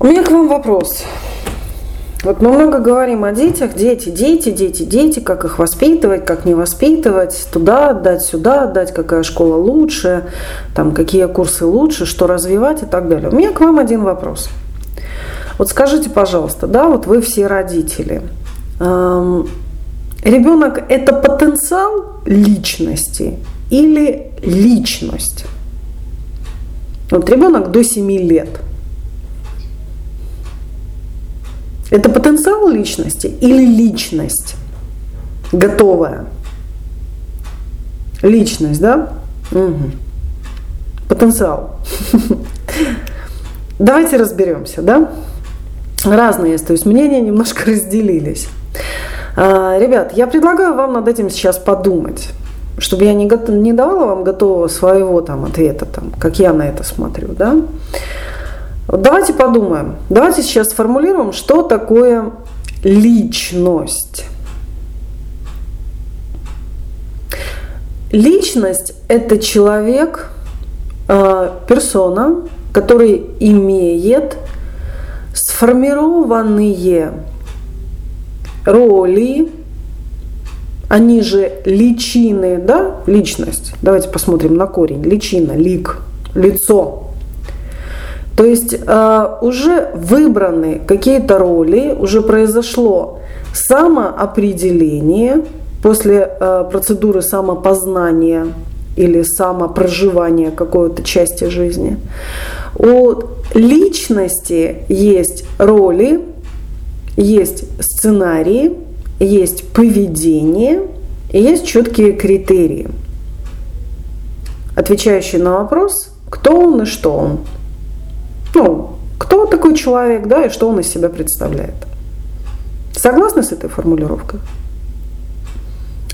У меня к вам вопрос. Вот мы много говорим о детях, дети, дети, дети, дети, как их воспитывать, как не воспитывать, туда отдать, сюда отдать, какая школа лучше, там, какие курсы лучше, что развивать и так далее. У меня к вам один вопрос. Вот скажите, пожалуйста, да, вот вы все родители. Эм, ребенок – это потенциал личности или личность? Вот ребенок до 7 лет – Это потенциал личности или личность готовая? Личность, да? Угу. Потенциал. Давайте разберемся, да? Разные, то есть мнения немножко разделились. А, ребят, я предлагаю вам над этим сейчас подумать, чтобы я не, не давала вам готового своего там ответа, там, как я на это смотрю, да? Давайте подумаем. Давайте сейчас сформулируем, что такое личность. Личность – это человек, э, персона, который имеет сформированные роли, они же личины, да, личность. Давайте посмотрим на корень. Личина, лик, лицо – то есть э, уже выбраны какие-то роли, уже произошло самоопределение после э, процедуры самопознания или самопроживания какой-то части жизни. У личности есть роли, есть сценарии, есть поведение, есть четкие критерии, отвечающие на вопрос, кто он и что он ну, кто такой человек, да, и что он из себя представляет. Согласны с этой формулировкой?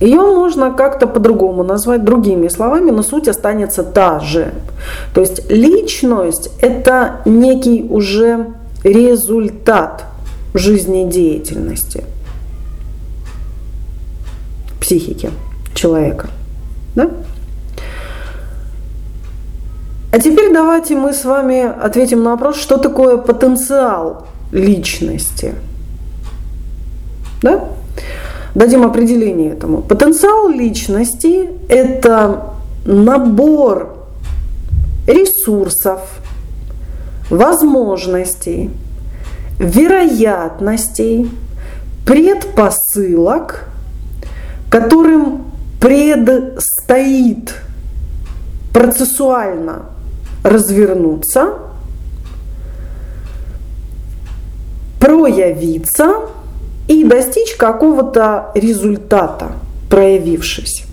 Ее можно как-то по-другому назвать, другими словами, но суть останется та же. То есть личность – это некий уже результат жизнедеятельности психики человека. Да? А теперь давайте мы с вами ответим на вопрос, что такое потенциал личности. Да? Дадим определение этому. Потенциал личности – это набор ресурсов, возможностей, вероятностей, предпосылок, которым предстоит процессуально развернуться, проявиться и достичь какого-то результата, проявившись.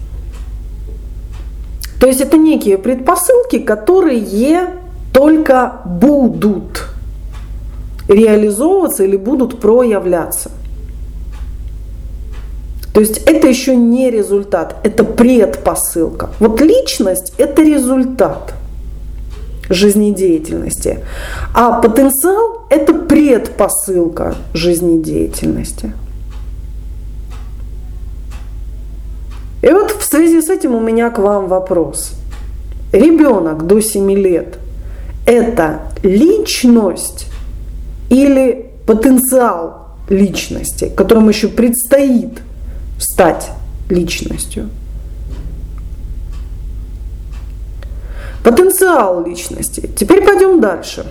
То есть это некие предпосылки, которые только будут реализовываться или будут проявляться. То есть это еще не результат, это предпосылка. Вот личность – это результат – жизнедеятельности. А потенциал – это предпосылка жизнедеятельности. И вот в связи с этим у меня к вам вопрос. Ребенок до 7 лет – это личность или потенциал личности, которому еще предстоит стать личностью – Потенциал личности. Теперь пойдем дальше.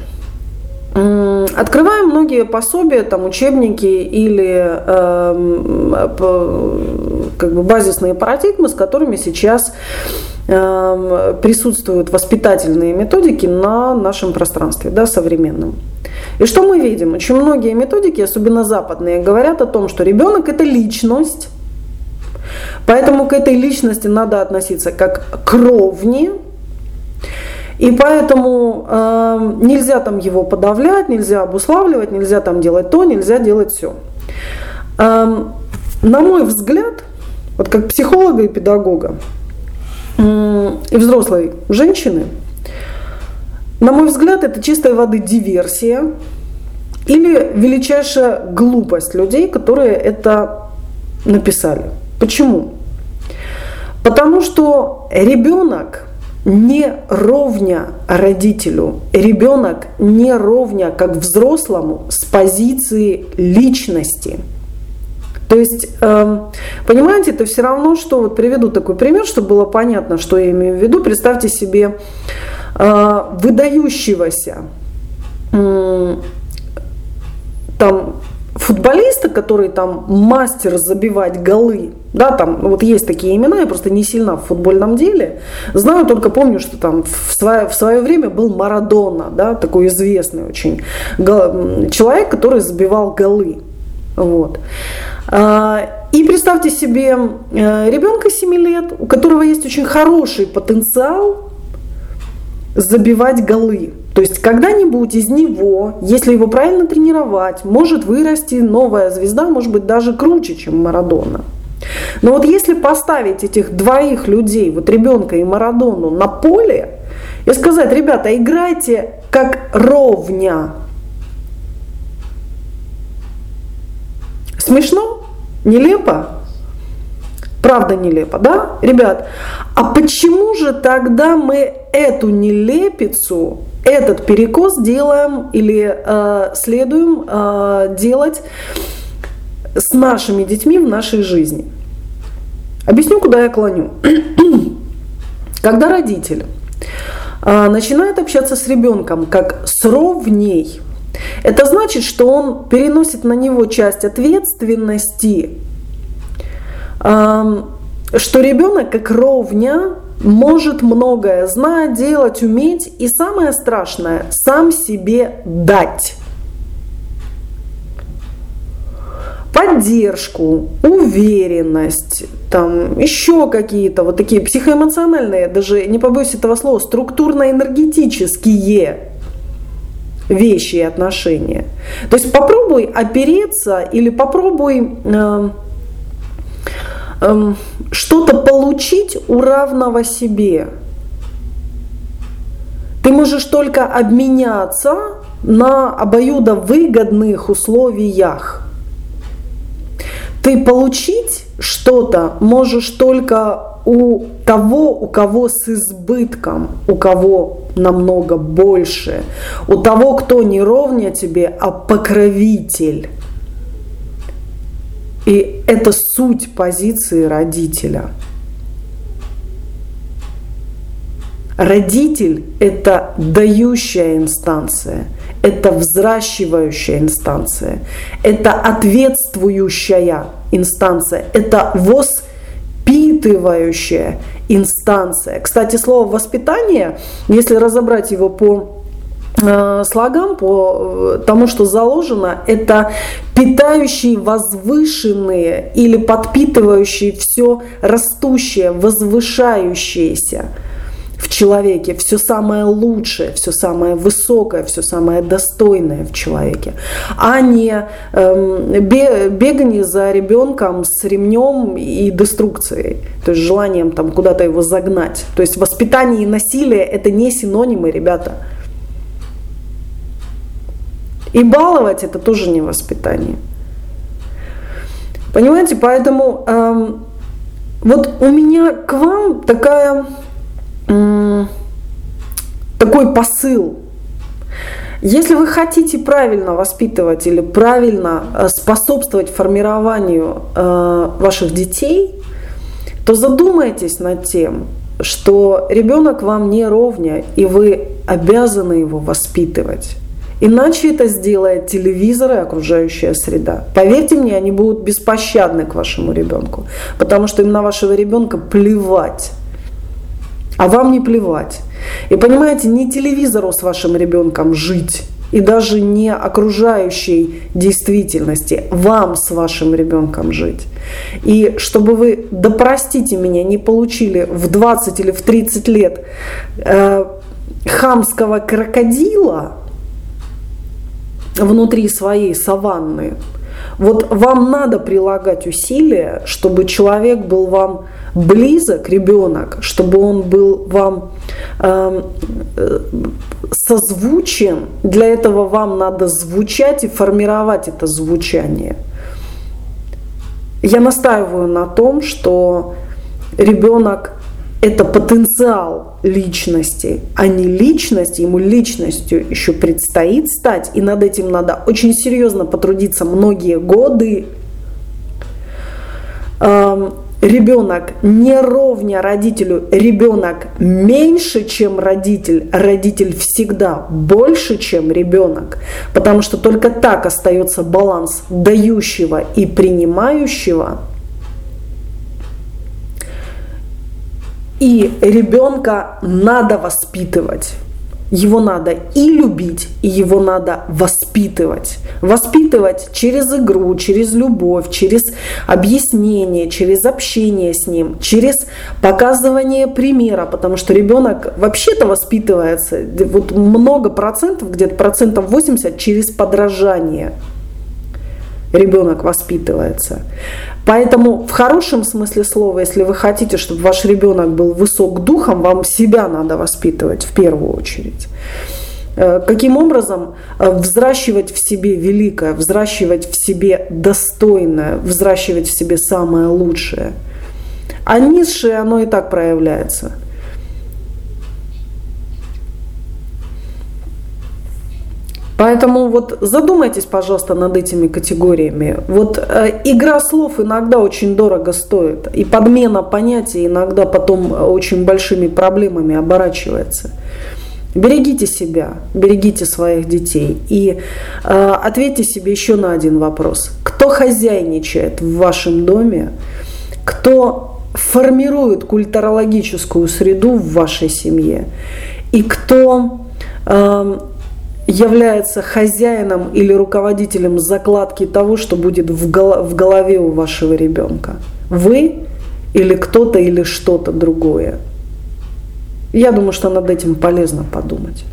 Открываем многие пособия, там учебники или э, как бы базисные парадигмы, с которыми сейчас э, присутствуют воспитательные методики на нашем пространстве, да, современном. И что мы видим? Очень многие методики, особенно западные, говорят о том, что ребенок это личность, поэтому к этой личности надо относиться как к ровне, и поэтому э, нельзя там его подавлять, нельзя обуславливать, нельзя там делать то, нельзя делать все. Э, на мой взгляд, вот как психолога и педагога, э, и взрослой женщины, на мой взгляд, это чистой воды диверсия или величайшая глупость людей, которые это написали. Почему? Потому что ребенок не ровня родителю, ребенок не ровня как взрослому с позиции личности. То есть, эм, понимаете, это все равно, что вот приведу такой пример, чтобы было понятно, что я имею в виду. Представьте себе э, выдающегося там футболиста, который там мастер забивать голы, да, там вот есть такие имена, я просто не сильно в футбольном деле, знаю, только помню, что там в свое, в свое время был Марадона, да, такой известный очень человек, который забивал голы, вот. А, и представьте себе э, ребенка 7 лет, у которого есть очень хороший потенциал забивать голы. То есть когда-нибудь из него, если его правильно тренировать, может вырасти новая звезда, может быть даже круче, чем Марадона. Но вот если поставить этих двоих людей, вот ребенка и Марадону на поле, и сказать, ребята, играйте как ровня. Смешно? Нелепо? Правда нелепо, да, ребят? А почему же тогда мы эту нелепицу этот перекос делаем или э, следуем э, делать с нашими детьми в нашей жизни. Объясню, куда я клоню. Когда родитель э, начинает общаться с ребенком как с ровней, это значит, что он переносит на него часть ответственности, э, что ребенок как ровня может многое знать, делать, уметь и самое страшное – сам себе дать. поддержку, уверенность, там еще какие-то вот такие психоэмоциональные, даже не побоюсь этого слова, структурно-энергетические вещи и отношения. То есть попробуй опереться или попробуй э, эм, что-то получить у равного себе. Ты можешь только обменяться на обоюдовыгодных условиях. Ты получить что-то можешь только у того, у кого с избытком, у кого намного больше, у того, кто не ровня тебе, а покровитель. И это суть позиции родителя. Родитель – это дающая инстанция, это взращивающая инстанция, это ответствующая инстанция, это воспитывающая инстанция. Кстати, слово «воспитание», если разобрать его по слогам, по э, тому, что заложено, это питающие возвышенные или подпитывающие все растущее, возвышающееся в человеке, все самое лучшее, все самое высокое, все самое достойное в человеке, а не э, бегание за ребенком с ремнем и деструкцией, то есть желанием там куда-то его загнать. То есть воспитание и насилие это не синонимы, ребята. И баловать это тоже не воспитание. Понимаете, поэтому эм, вот у меня к вам такая, э, такой посыл. Если вы хотите правильно воспитывать или правильно э, способствовать формированию э, ваших детей, то задумайтесь над тем, что ребенок вам не ровня, и вы обязаны его воспитывать. Иначе это сделает телевизор и окружающая среда. Поверьте мне, они будут беспощадны к вашему ребенку, потому что им на вашего ребенка плевать. А вам не плевать. И понимаете, не телевизору с вашим ребенком жить, и даже не окружающей действительности, вам с вашим ребенком жить. И чтобы вы, да простите меня, не получили в 20 или в 30 лет э, хамского крокодила, внутри своей саванны. Вот вам надо прилагать усилия, чтобы человек был вам близок, ребенок, чтобы он был вам эм, э, созвучен. Для этого вам надо звучать и формировать это звучание. Я настаиваю на том, что ребенок это потенциал личности, а не личность, ему личностью еще предстоит стать, и над этим надо очень серьезно потрудиться многие годы. Ребенок не ровня родителю, ребенок меньше, чем родитель, родитель всегда больше, чем ребенок, потому что только так остается баланс дающего и принимающего – И ребенка надо воспитывать. Его надо и любить, и его надо воспитывать. Воспитывать через игру, через любовь, через объяснение, через общение с ним, через показывание примера, потому что ребенок вообще-то воспитывается вот много процентов, где-то процентов 80 через подражание ребенок воспитывается. Поэтому в хорошем смысле слова, если вы хотите, чтобы ваш ребенок был высок духом, вам себя надо воспитывать в первую очередь. Э, каким образом э, взращивать в себе великое, взращивать в себе достойное, взращивать в себе самое лучшее. А низшее, оно и так проявляется – Поэтому вот задумайтесь, пожалуйста, над этими категориями. Вот э, игра слов иногда очень дорого стоит, и подмена понятий иногда потом очень большими проблемами оборачивается. Берегите себя, берегите своих детей и э, ответьте себе еще на один вопрос. Кто хозяйничает в вашем доме? Кто формирует культурологическую среду в вашей семье? И кто э, является хозяином или руководителем закладки того, что будет в голове у вашего ребенка? Вы или кто-то или что-то другое? Я думаю, что над этим полезно подумать.